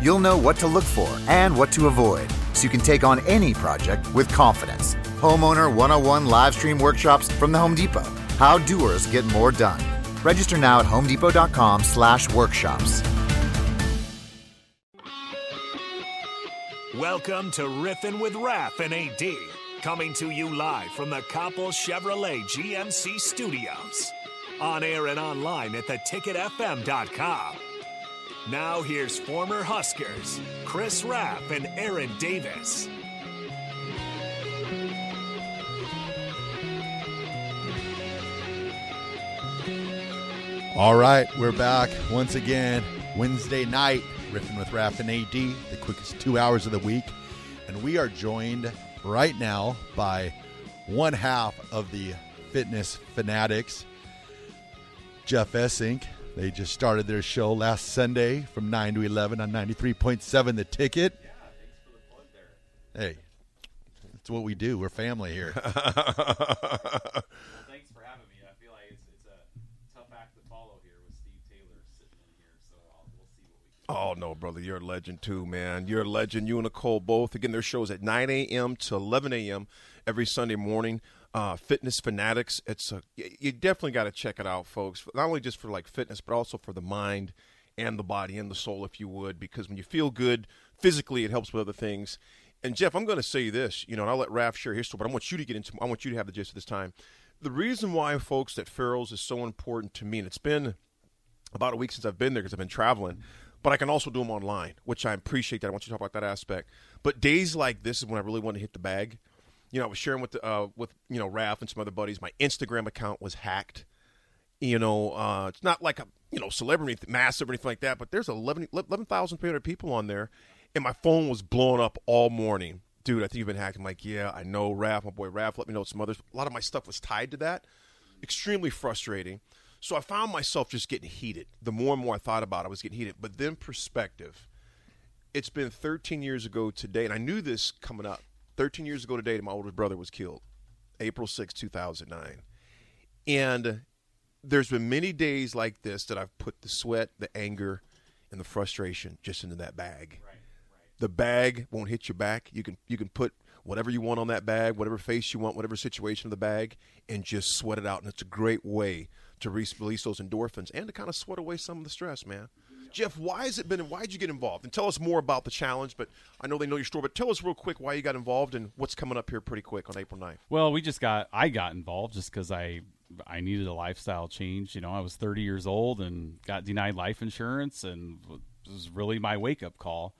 You'll know what to look for and what to avoid so you can take on any project with confidence. Homeowner 101 live stream workshops from the Home Depot. How doers get more done. Register now at homedepot.com slash workshops. Welcome to Riffin' with Raph and AD, coming to you live from the Coppel Chevrolet GMC studios. On air and online at theticketfm.com. Now here's former Huskers, Chris Rapp and Aaron Davis. All right, we're back once again. Wednesday night, riffing with Raph and AD, the quickest two hours of the week. And we are joined right now by one half of the fitness fanatics, Jeff Essink. They just started their show last Sunday from 9 to 11 on 93.7 The Ticket. Yeah, thanks for the plug there. hey, that's what we do. We're family here. well, Thanks for having me. I feel like it's, it's a tough act to follow here with Steve Taylor sitting in here, so I'll, we'll see what we can. Oh no, brother, you're a legend too, man. You're a legend. You and Nicole both. Again, their shows at 9 a.m. to 11 a.m. every Sunday morning. Uh, fitness fanatics. It's a you definitely got to check it out, folks. Not only just for like fitness, but also for the mind and the body and the soul, if you would, because when you feel good physically, it helps with other things. And Jeff, I'm going to say this, you know, and I'll let Raph share his story, but I want you to get into. I want you to have the gist of this time. The reason why, folks, that Farrell's is so important to me, and it's been about a week since I've been there because I've been traveling, but I can also do them online, which I appreciate that. I want you to talk about that aspect. But days like this is when I really want to hit the bag. You know, I was sharing with the, uh, with you know Raph and some other buddies. My Instagram account was hacked. You know, uh, it's not like a you know celebrity massive or anything like that, but there's 11 11,300 people on there, and my phone was blowing up all morning. Dude, I think you've been hacked. I'm like, yeah, I know, Raph. My boy Raph let me know some others. A lot of my stuff was tied to that. Extremely frustrating. So I found myself just getting heated. The more and more I thought about it, I was getting heated. But then perspective. It's been 13 years ago today, and I knew this coming up. 13 years ago today, my oldest brother was killed, April 6, 2009. And there's been many days like this that I've put the sweat, the anger, and the frustration just into that bag. Right, right. The bag won't hit your back. You can you can put whatever you want on that bag, whatever face you want, whatever situation of the bag, and just sweat it out. And it's a great way to re- release those endorphins and to kind of sweat away some of the stress, man. Jeff, why has it been? Why did you get involved? And tell us more about the challenge. But I know they know your story. But tell us real quick why you got involved and what's coming up here pretty quick on April 9th. Well, we just got I got involved just because I I needed a lifestyle change. You know, I was 30 years old and got denied life insurance, and it was really my wake up call.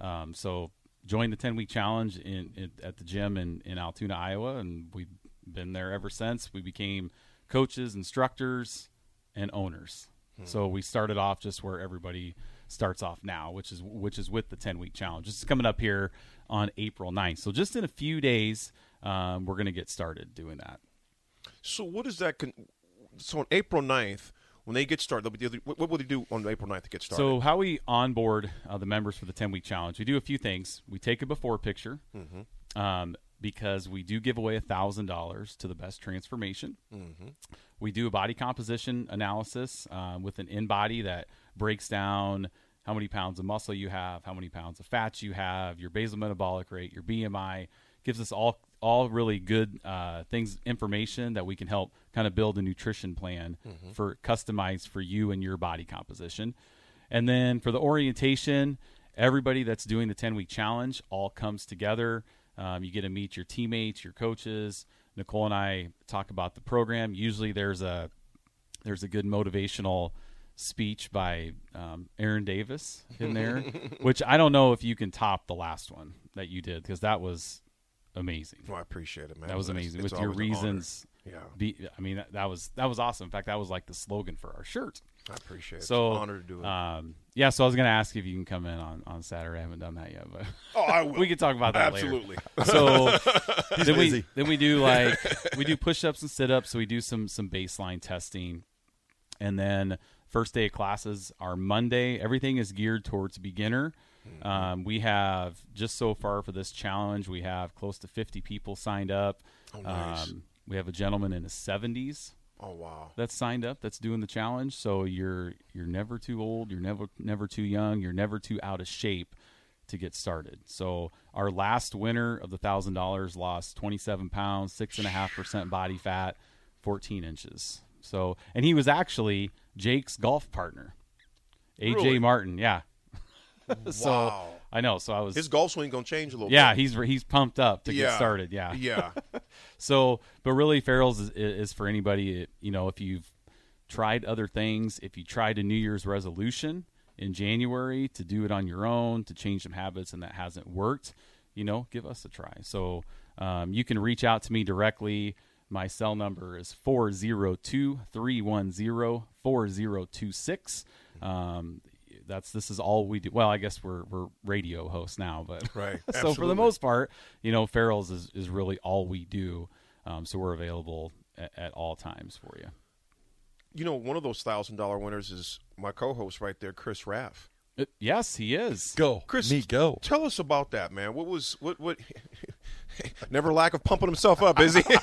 Um, so joined the 10 week challenge in, in at the gym in in Altoona, Iowa, and we've been there ever since. We became coaches, instructors, and owners. So we started off just where everybody starts off now, which is which is with the 10 week challenge. This is coming up here on April 9th. So just in a few days, um, we're going to get started doing that. So what is that? Con- so on April 9th, when they get started, they'll be, what, what will they do on April 9th to get started? So how we onboard uh, the members for the 10 week challenge? We do a few things. We take a before picture um, because we do give away thousand dollars to the best transformation. We do a body composition analysis um, with an InBody that breaks down how many pounds of muscle you have, how many pounds of fat you have, your basal metabolic rate, your BMI. Gives us all all really good uh, things, information that we can help kind of build a nutrition plan for customized for you and your body composition. And then for the orientation, everybody that's doing the 10 week challenge all comes together. Um, you get to meet your teammates, your coaches. Nicole and I talk about the program. Usually there's a there's a good motivational speech by um, Aaron Davis in there, which I don't know if you can top the last one that you did because that was amazing. Well, I appreciate it, man. That was amazing it's with your always an honor. reasons Yeah. be. I mean, that, that was that was awesome. In fact, that was like the slogan for our shirt. I appreciate it. So it's an honor to do it. Um, yeah, so I was going to ask if you can come in on, on Saturday. I haven't done that yet, but oh, I will. we could talk about that later. Absolutely. So then we then we do like we do push ups and sit ups. So we do some some baseline testing, and then first day of classes are Monday. Everything is geared towards beginner. Mm-hmm. Um, we have just so far for this challenge, we have close to fifty people signed up. Oh, nice. Um, we have a gentleman in his seventies oh, wow. that's signed up that's doing the challenge so you're you're never too old you're never never too young you're never too out of shape to get started so our last winner of the thousand dollars lost 27 pounds six and a half percent body fat 14 inches so and he was actually jake's golf partner aj Really? martin yeah so Wow. i know so i was His golf swing gonna change a little yeah bit. he's he's pumped up to Yeah. get started yeah Yeah. so, but really, Farrell's is, is for anybody. You know, if you've tried other things, if you tried a New Year's resolution in January to do it on your own to change some habits, and that hasn't worked, you know, give us a try. So, um, you can reach out to me directly. My cell number is 402 310 4026. That's this is all we do. Well, I guess we're we're radio hosts now, but Right. so for the most part, you know, Farrell's is, is really all we do. Um, so we're available at, at all times for you. You know, one of those thousand dollar winners is my co-host right there, Chris Raff. Uh, yes, he is. Go, Chris, me go. Tell us about that, man. What was what what? Never lack of pumping himself up, is he?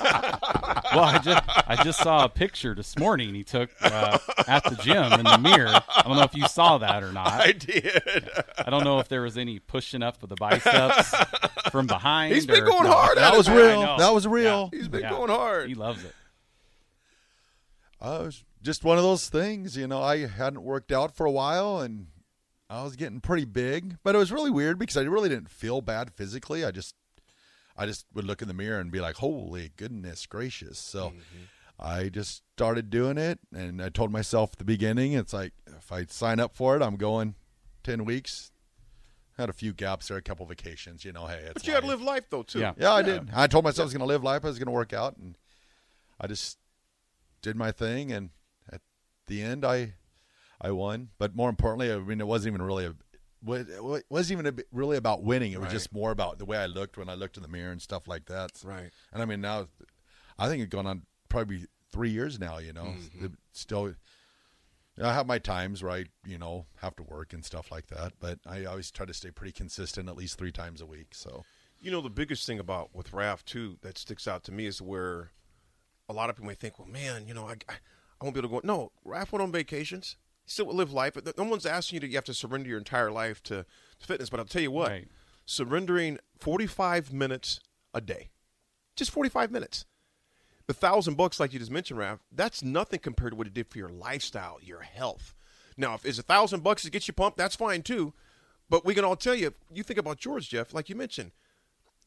Well, I just I just saw a picture this morning he took uh, at the gym in the mirror. I don't know if you saw that or not. I did. I don't know if there was any pushing up with the biceps from behind. He's been or- going no. hard at That was real. That was real. He's been Yeah. going hard. He loves it. Uh, it was just one of those things, you know. I hadn't worked out for a while, and I was getting pretty big. But it was really weird because I really didn't feel bad physically. I just, I just would look in the mirror and be like, "Holy goodness gracious!" So, mm-hmm. I just started doing it, and I told myself at the beginning, it's like if I sign up for it, I'm going ten weeks. Had a few gaps there, a couple vacations. You know, hey, it's But you had to live life though too. Yeah. Yeah, I did. I told myself I was going to live life. I was going to work out, and I just did my thing. And at the end, I I won. But more importantly, I mean, it wasn't even really a wa- it wasn't even a bit- really about winning. It was Right. just more about the way I looked when I looked in the mirror and stuff like that. Right. And I mean, now I think it's gone on probably three years now. You know, Mm-hmm. Still. I have my times where I, you know, have to work and stuff like that, but I always try to stay pretty consistent, at least three times a week. So, You know, the biggest thing about with Raf too that sticks out to me is where a lot of people may think, well, man, you know, I, I, I won't be able to go. No, Raf went on vacations. Still live life. No one's asking you to. You have to surrender your entire life to, to fitness. But I'll tell you what, Right. surrendering 45 minutes a day, just 45 minutes. The thousand bucks, like you just mentioned, Raf, that's nothing compared to what it did for your lifestyle, your health. Now, if it's a thousand bucks to get you pumped, that's fine too. But we can all tell you, you think about George, Jeff, like you mentioned,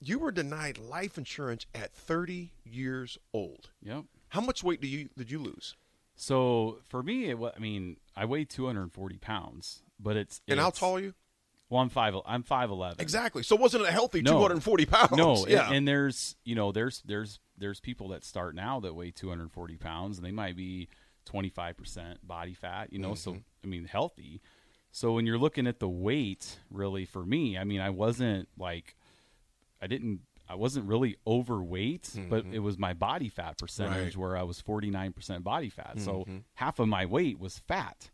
you were denied life insurance at 30 years old. Yep. How much weight do you did you lose? So for me, it was, I mean, I weigh 240 pounds, but it's And how tall are you? Well, I'm five. I'm five eleven. Exactly. So wasn't it a healthy No. 240 pounds? No, yeah. and, and there's you know there's there's there's people that start now that weigh 240 pounds and they might be 25 percent body fat. You know, so Mm-hmm. I mean healthy. So when you're looking at the weight, really for me, I mean I wasn't like I didn't I wasn't really overweight, but it was my body fat percentage Mm-hmm. Right. where I was 49% body fat. So Mm-hmm. half of my weight was fat.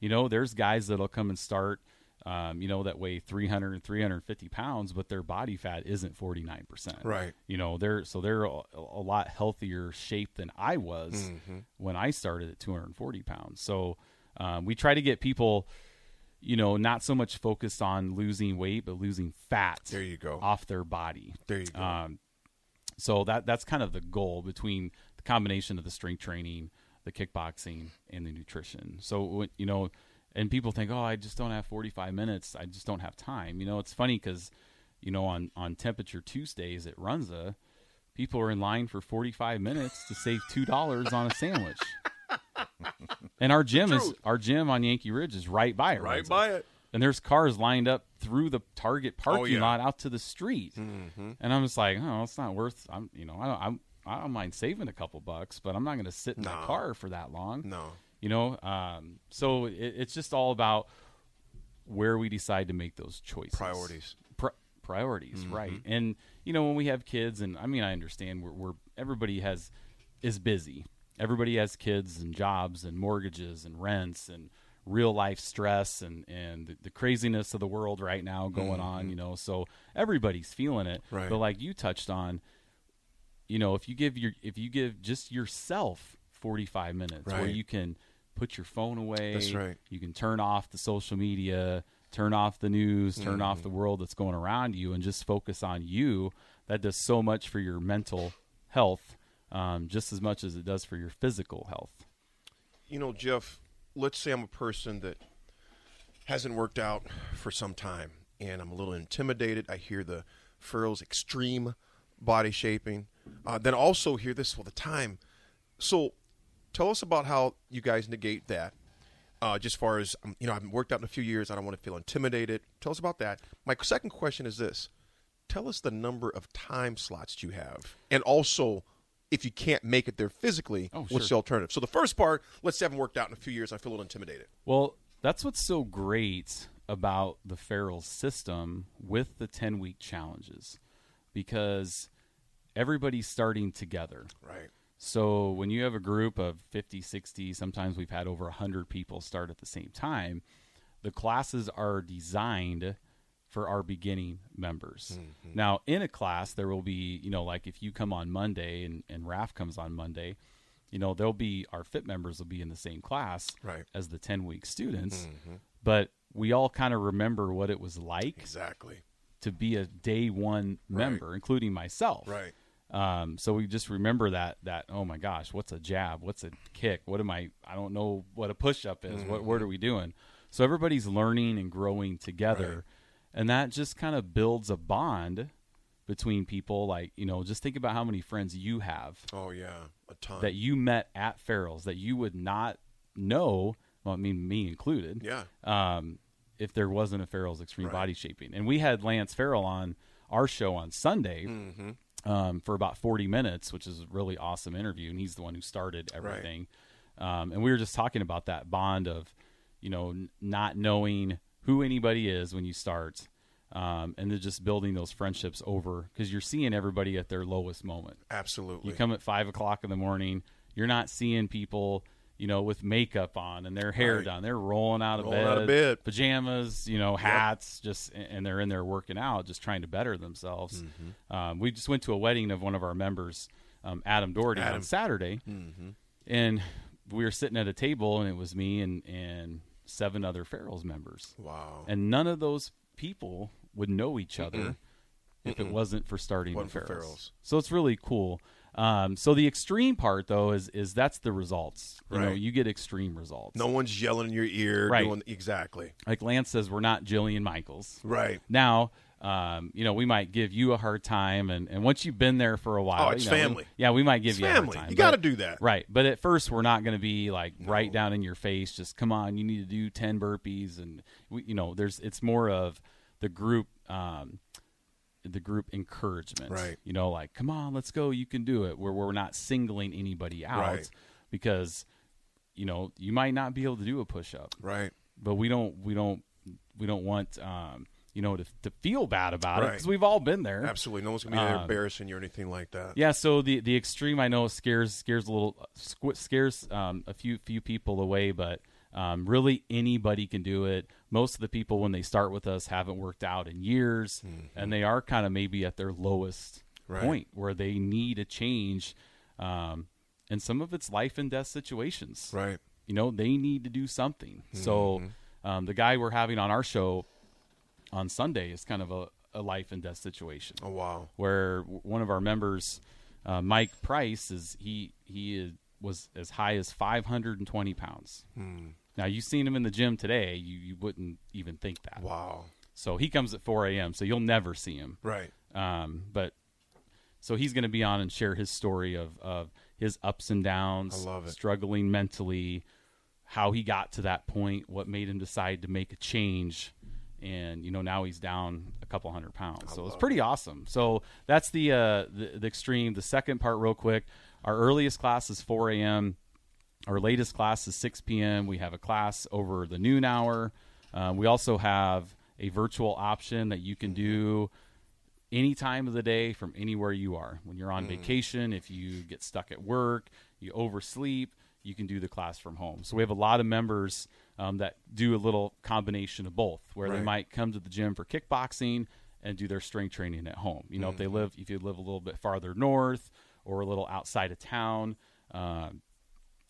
You know, there's guys that'll come and start, um, you know, that weigh 300 and 350 pounds, but their body fat isn't 49%. Right. You know, they're, so they're a, a lot healthier shape than I was Mm-hmm. when I started at 240 pounds. So um, we try to get people, you know, not so much focused on losing weight, but losing fat There you go. off their body. There you go. Um, so that that's kind of the goal between the combination of the strength training, the kickboxing, and the nutrition. So you know, and people think, oh, I just don't have 45 minutes. I just don't have time. You know, it's funny because, you know, on on temperature Tuesdays at Runza, people are in line for 45 minutes to save two dollars on a sandwich. And our gym is our gym on Yankee Ridge is right by it. right by it. And there's cars lined up through the Target parking Oh, yeah. Mm-hmm. lot out to the street, and I'm just like, oh, it's not worth. I'm, you know, I don't, I'm, I don't mind saving a couple bucks, but I'm not going to sit in No. car for that long. No. You know, um, so it, it's just all about where we decide to make those choices. Priorities. Pri- priorities, Mm-hmm. right? And you know, when we have kids, and I mean, I understand we're, we're everybody has is busy. Everybody has kids and jobs and mortgages and rents and real life stress and and the, the craziness of the world right now going on. You know, so everybody's feeling it. Mm-hmm. Right. But like you touched on, you know, if you give your if you give just yourself 45 minutes where you can put your phone away, That's right. you can turn off the social media, turn off the news, turn off Mm-hmm. the world that's going around you, and just focus on you. That does so much for your mental health, um, just as much as it does for your physical health. You know, Jeff, let's say I'm a person that hasn't worked out for some time and I'm a little intimidated. I hear the Farrell's extreme body shaping. Uh, then also hear this all the time. So tell us about how you guys negate that. Uh, just far as um, you know, I haven't worked out in a few years. I don't want to feel intimidated. Tell us about that. My second question is this: Tell us the number of time slots you have, and also if you can't make it there physically, Oh, what's the alternative? So the first part, let's say I haven't worked out in a few years. I feel a little intimidated. Well, that's what's so great about the Farrell system with the 10 week challenges because everybody's starting together. Right. So when you have a group of 50, 60, sometimes we've had over 100 people start at the same time, the classes are designed for our beginning members. Mm-hmm. Now, in a class, there will be, you know, like if you come on Monday and, and Raf comes on Monday, you know, there'll be our fit members will be in the same class Right. as the 10 week students. Mm-hmm. But we all kind of remember what it was like Exactly. to be a day one member, including myself. Right. Um, so we just remember that that oh my gosh, what's a jab? What's a kick? What am I? I don't know what a push up is. Mm-hmm. What what are we doing? So everybody's learning and growing together, and that just kind of builds a bond between people. Like you know, just think about how many friends you have Oh yeah, a ton. that you met at Farrell's that you would not know. Well, I mean, me included yeah. um, if there wasn't a Farrell's Extreme Body Shaping. And we had Lance Farrell on our show on Sunday um, for about 40 minutes, which is a really awesome interview. And he's the one who started everything. right. Um, and we were just talking about that bond of, you know, n- not knowing who anybody is when you start. Um, and then just building those friendships over because you're seeing everybody at their lowest moment. Absolutely. You come at five o'clock in the morning. You're not seeing people, you know, with makeup on and their hair Right. done. They're rolling out of Rolling bed, out of bed. pajamas, you know, hats, just and they're in there working out, just trying to better themselves. Mm-hmm. Um, we just went to a wedding of one of our members, um, Adam Doherty, on Saturday, Mm-hmm. and we were sitting at a table, and it was me and and seven other Farrell's members, wow. and none of those people would know each other if it wasn't for starting Wasn't the Farrells. Farrells. So it's really cool. Um, so the extreme part though is is that's the results. You know, Right. you get extreme results. no one's yelling in your ear. Right. Doing, exactly. Like Lance says, we're not Jillian Michaels. Right. Now, um, you know, we might give you a hard time, and, and once you've been there for a while, Oh, it's you know, we- family. yeah, we might give It's you a family. hard time. You gotta do that. right? But at first, we're not going to be like right down in your face. Just come on, you need to do ten burpees, and we, you know, there's it's more of the group. Um, the group encouragement, Right. You know, like, come on, let's go, you can do it. Where we're not singling anybody out Right. because, you know, you might not be able to do a push up, Right. but we don't we don't we don't want um, you know to, to feel bad about it because we've all been there. Absolutely. No one's gonna be Um, embarrassing you or anything like that. Yeah, so the the extreme I know scares scares a little scares um, a few few people away, but um, really anybody can do it. Most of the people when they start with us haven't worked out in years, and they are kind of maybe at their lowest Right. point where they need a change. Um, and some of it's life and death situations Right. you know they need to do something so um, the guy we're having on our show on sunday is kind of a, a life and death situation Oh wow. where one of our members uh, mike price is he he is, was as high as 520 pounds now you've seen him in the gym today you, you wouldn't even think that Wow. so he comes at 4 a.m so you'll never see him Right. um, but so he's going to be on and share his story of, of his ups and downs, I love it. struggling mentally, how he got to that point, what made him decide to make a change, and you know now he's down a couple hundred pounds. So it's pretty awesome. So that's the, uh, the the extreme. The second part, real quick, our earliest class is 4 a.m. Our latest class is 6 p.m. We have a class over the noon hour. Uh, we also have a virtual option that you can do any time of the day from anywhere you are. When you're on vacation, if you get stuck at work, you oversleep, you can do the class from home. So we have a lot of members um, that do a little combination of both, where they might come to the gym for kickboxing and do their strength training at home. You know, if they Mm-hmm. live, if you live a little bit farther north or a little outside of town, um,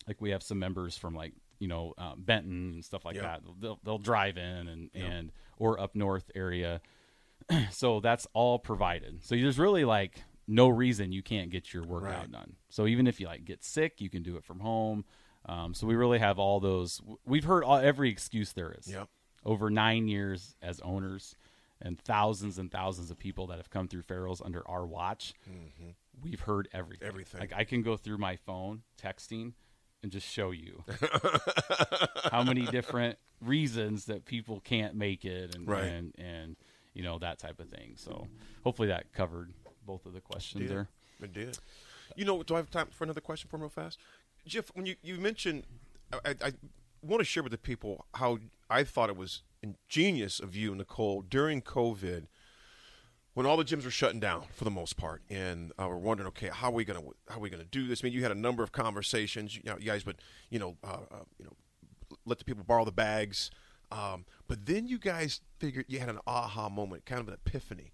like we have some members from like you know um, Benton and stuff like Yeah. that. They'll they'll drive in and and or up north area. so that's all provided. So there's really like no reason you can't get your workout Right. done. So even if you like get sick, you can do it from home. Um, so we really have all those. We've heard all, every excuse there is. Yep. Over nine years as owners, and thousands and thousands of people that have come through Farrell's under our watch. We've heard everything. Mm-hmm. Everything. Like I can go through my phone texting and just show you how many different reasons that people can't make it and Right. and and you know that type of thing. So hopefully that covered both of the questions there. It did. You know, do I have time for another question for him real fast? Jeff, when you, you mentioned, I, I, I want to share with the people how I thought it was ingenious of you, Nicole, during COVID, when all the gyms were shutting down for the most part, and uh, we're wondering, okay, how are we gonna how are we gonna do this? I mean, you had a number of conversations. You, know, you guys would, you know, uh, uh, you know, let the people borrow the bags, um, but then you guys figured you had an aha moment, kind of an epiphany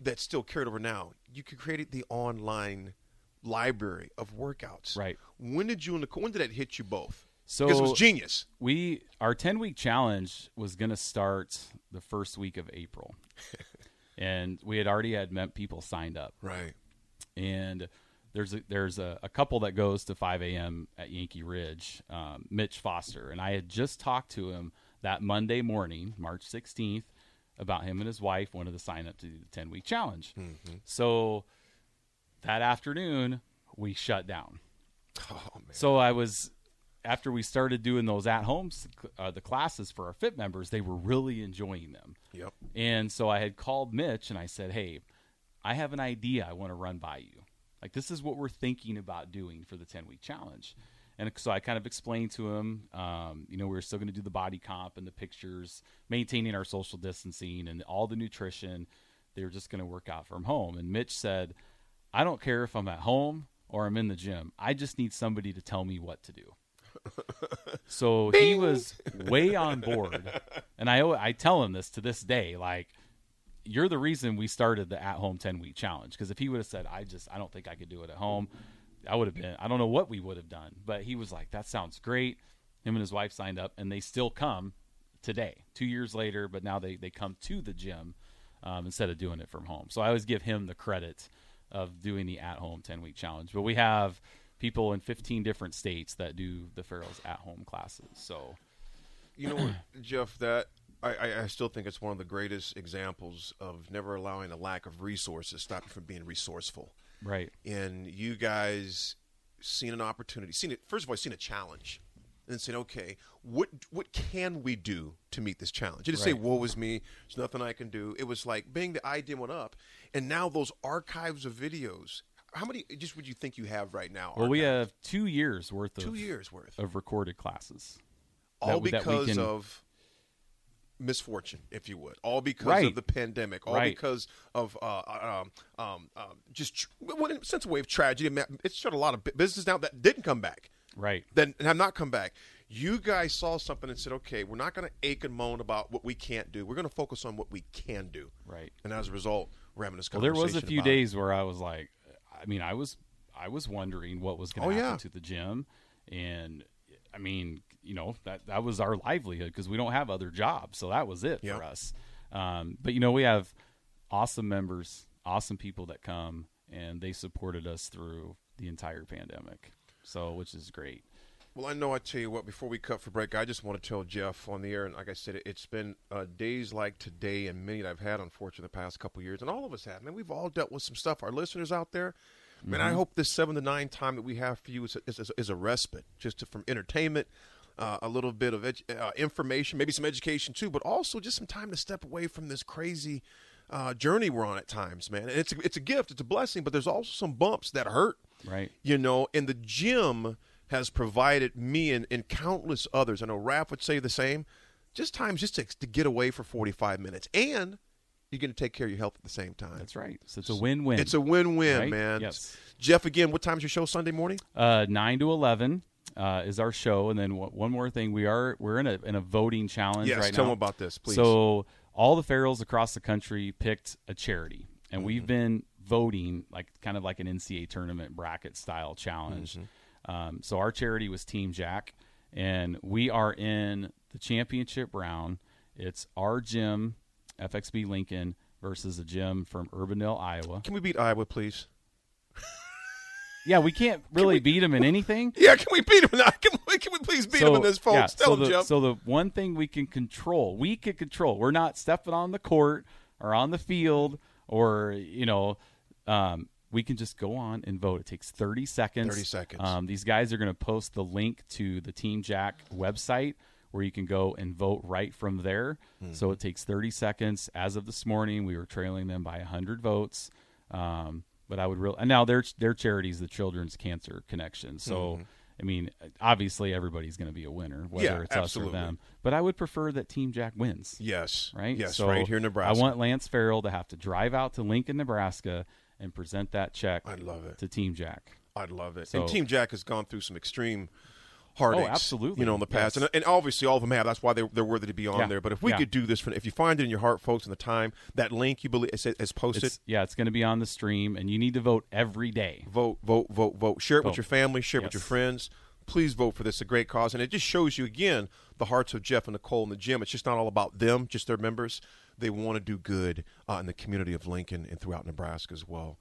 that's still carried over now. You could create the online library of workouts. Right. When did you and Nicole, when did that hit you both? So because it was genius. We our ten week challenge was going to start the first week of April, and we had already had met people signed up. Right. and there's a, there's a, a couple that goes to 5 a.m. at Yankee Ridge, um, Mitch Foster, and I had just talked to him that Monday morning, March 16th, about him and his wife wanted to sign up to do the 10 week challenge. So that afternoon we shut down. Oh man. So I was after we started doing those at homes uh, the classes for our fit members, they were really enjoying them. Yep. And so I had called Mitch and I said, "Hey, I have an idea I want to run by you. Like this is what we're thinking about doing for the 10 week challenge." And so I kind of explained to him, um, you know, we are still going to do the body comp and the pictures, maintaining our social distancing and all the nutrition. They were just going to work out from home. And Mitch said, "I don't care if I'm at home or I'm in the gym. I just need somebody to tell me what to do." So he was way on board, and I I tell him this to this day, like you're the reason we started the at home 10 week challenge because if he would have said I just I don't think I could do it at home, I would have been I don't know what we would have done, but he was like that sounds great. Him and his wife signed up, and they still come today, two years later, but now they they come to the gym um, instead of doing it from home. So I always give him the credit of doing the at home 10 week challenge. But we have people in 15 different states that do the Farrell's at home classes. So You know Jeff? That I, I, I still think it's one of the greatest examples of never allowing a lack of resources stop you from being resourceful. Right, And you guys seen an opportunity, seen it. First of all, seen a challenge, and then said, "Okay, what what can we do to meet this challenge?" You didn't say, Right. "Woe is me." There's nothing I can do. It was like, bang, the idea went up, and now those archives of videos. How many? Just would you think you have right now? well, we have two years worth of two years worth, of recorded classes. all that- that because can- of misfortune, if you would, all because Right. of the pandemic, all Right. because of uh, um, um, um, just tr- well, in a sense, a way of tragedy. I mean, It's shut a lot of bu- business down that didn't come back. Right. then have not come back. You guys saw something and said, "Okay, we're not going to ache and moan about what we can't do. We're going to focus on what we can do." Right. And as a result, we're having this Well, there was a few about it. days where I was like, I mean, I was I was wondering what was going Oh, to happen yeah. to the gym, and I mean, you know, that that was our livelihood because we don't have other jobs, so that was it Yep. for us. Um, but you know, we have awesome members, awesome people that come, and they supported us through the entire pandemic. So, which is great. Well, I know. I tell you what. Before we cut for break, I just want to tell Jeff on the air, and like I said, it's been uh, days like today and many that I've had, unfortunately, the past couple of years, and all of us have. Man, we've all dealt with some stuff. Our listeners out there, man, I hope this seven to nine time that we have for you is a, is, is, is a respite, just to, from entertainment. Uh, a little bit of edu- uh, information, maybe some education too, but also just some time to step away from this crazy uh, journey we're on at times, man. And it's a, it's a gift, it's a blessing, but there's also some bumps that hurt, Right. you know. And the gym has provided me and, and countless others. I know Raph would say the same. Just times just to, to get away for 45 minutes, and you're going to take care of your health at the same time. That's right. So it's a win-win. It's a win-win, Right? man. Yes. Jeff, again, what time's your show Sunday morning? Uh, nine to eleven uh, is our show, and then w- one more thing, we are we're in a in a voting challenge Yes, right tell now. them about this, please. So all the Farrell's across the country picked a charity, and Mm-hmm. we've been voting like kind of like an NCAA tournament bracket style challenge. Mm-hmm. Um, so our charity was Team Jack, and we are in the championship round. It's our gym, FXB Lincoln, versus a gym from Urbandale, Iowa. Can we beat Iowa, please? Yeah, we can't really beat them in anything. Yeah, can we beat them? Can we, can we please beat them in this, folks? yeah, Tell so them, the, Jeff. So the one thing we can control, we can control. We're not stepping on the court or on the field or you know, um, we can just go on and vote. It takes thirty seconds. 30 seconds. Um, these guys are going to post the link to the Team Jack website where you can go and vote right from there. Hmm. So it takes thirty seconds. As of this morning, we were trailing them by hundred votes. Um, but I would really and now their their charity is the Children's Cancer Connection. So I mean, obviously everybody's going to be a winner, whether Mm-hmm. Yeah, it's absolutely. us or them. But I would prefer that Team Jack wins. yes, Right. Yes, So right here in Nebraska. I want Lance Farrell to have to drive out to Lincoln, Nebraska, and present that check. I'd love it. to Team Jack. I'd love it. So- and Team Jack has gone through some extreme heartaches. Oh, absolutely. You know, in the past, Yes. and, and obviously all of them have. That's why they, they're worthy to be on Yeah. there. But if we Yeah. could do this, for, if you find it in your heart, folks, and the time, that link you believe is, is posted. It's, yeah, it's going to be on the stream, and you need to vote every day. vote, vote, vote, vote. Share it with your family. Share it with your friends. Please vote for this. It's a great cause, and it just shows you again the hearts of Jeff and Nicole in the gym. It's just not all about them, just their members. They want to do good uh, in the community of Lincoln and throughout Nebraska as well.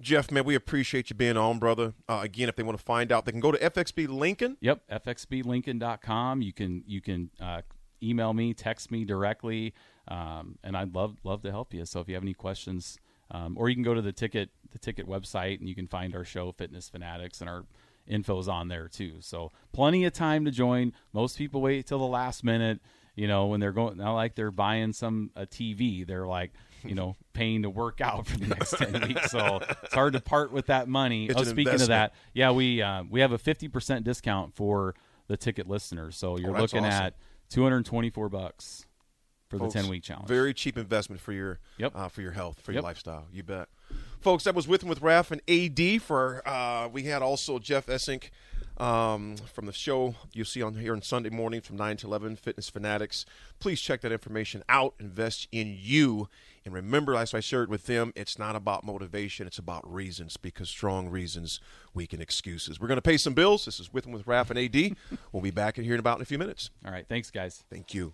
Jeff, man, we appreciate you being on, brother. Uh, again, if they want to find out, they can go to FXB Lincoln. Yep, fxblincoln.com. You can you can uh, email me, text me directly, um, and I'd love love to help you. So if you have any questions, um, or you can go to the ticket the ticket website and you can find our show, Fitness Fanatics, and our info's on there too. So plenty of time to join. Most people wait till the last minute. You know, when they're going, not like they're buying some a TV. They're like, you know, paying to work out for the next ten weeks. So it's hard to part with that money. It's oh, speaking of that, yeah, we uh, we have a fifty percent discount for the ticket listeners. So you're Oh, looking awesome. at two hundred twenty four bucks for Folks, the ten week challenge. Very cheap investment for your Yep. uh, for your health, for your lifestyle. You bet. Folks, that was with them with Raf and AD for uh, we had also Jeff Essink um, from the show you see on here on Sunday morning from 9 to 11 Fitness Fanatics. Please check that information out. Invest in you. And remember, as I shared with them, it's not about motivation, it's about reasons because strong reasons weaken excuses. We're going to pay some bills. This is with and with Raf and AD. we'll be back in here in about in a few minutes. All right, thanks guys. Thank you.